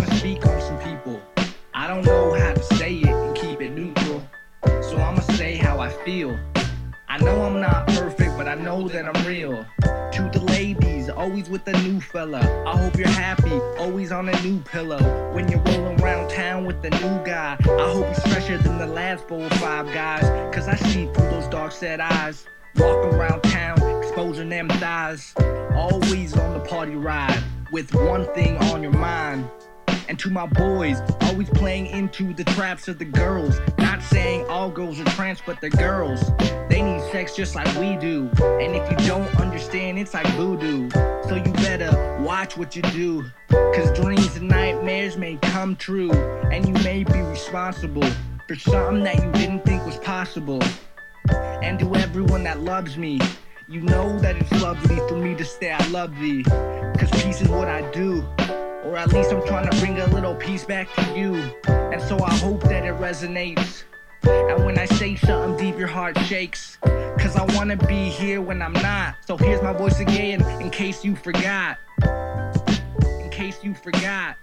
wanna speak on some people. I don't know how to say it and keep it neutral. So I'ma say how I feel. I know I'm not perfect, but I know that I'm real. To the ladies, always with a new fella. I hope you're happy, always on a new pillow. When you're rolling around town with the new guy, I hope he's fresher than the last four or five guys. Cause I see through those dark set eyes. Walking around town, exposing them thighs. Always on the party ride, with one thing on your mind. And to my boys, always playing into the traps of the girls. Not saying all girls are trans, but the girls. They need sex just like we do. And if you don't understand, it's like voodoo. So you better watch what you do. Cause dreams and nightmares may come true. And you may be responsible for something that you didn't think was possible. And to everyone that loves me, you know that it's lovely for me to say I love thee. Cause peace is what I do. Or at least I'm trying to bring a little peace back to you. And so I hope that it resonates. And when I say something deep, your heart shakes. Cause I wanna be here when I'm not. So here's my voice again, in case you forgot. In case you forgot.